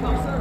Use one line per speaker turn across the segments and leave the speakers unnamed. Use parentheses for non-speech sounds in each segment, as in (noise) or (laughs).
Pause.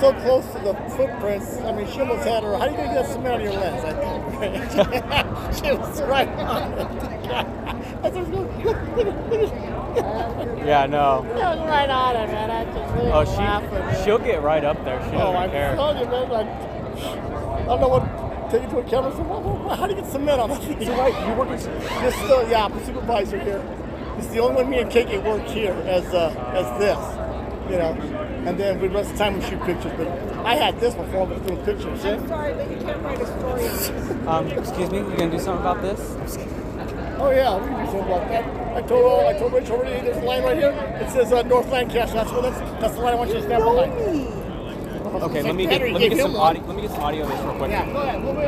So
close to the footprints. I mean, she almost had her. How are you gonna get cement on your lens? I think (laughs) she was right on it. (laughs) I was going, look, look, look, look.
Yeah, no. (laughs)
That was right on it, man. I just really
Oh, she she'll get right up there. She
Oh, I'm
care.
telling you, man. Like, I don't know what. Take it to a camera. So, what, what, how do you get cement on that thing?
So right, you work
This still, yeah, I'm a supervisor here. It's the only one me and KK work here as uh, as this, you know and then we rest the time we shoot pictures. But I had this before with doing pictures. I'm
sorry, but you can't write a story.
um, excuse me, you gonna do something about this?
Oh yeah, we can do something about that. I told uh, I told Rich already. There's a line right here. It says uh, North Lancaster. That's what that's that's the line I want you to stand behind.
Okay, let me get let me get some audio. Let me get some audio of this real quick.
Yeah, go ahead. We'll be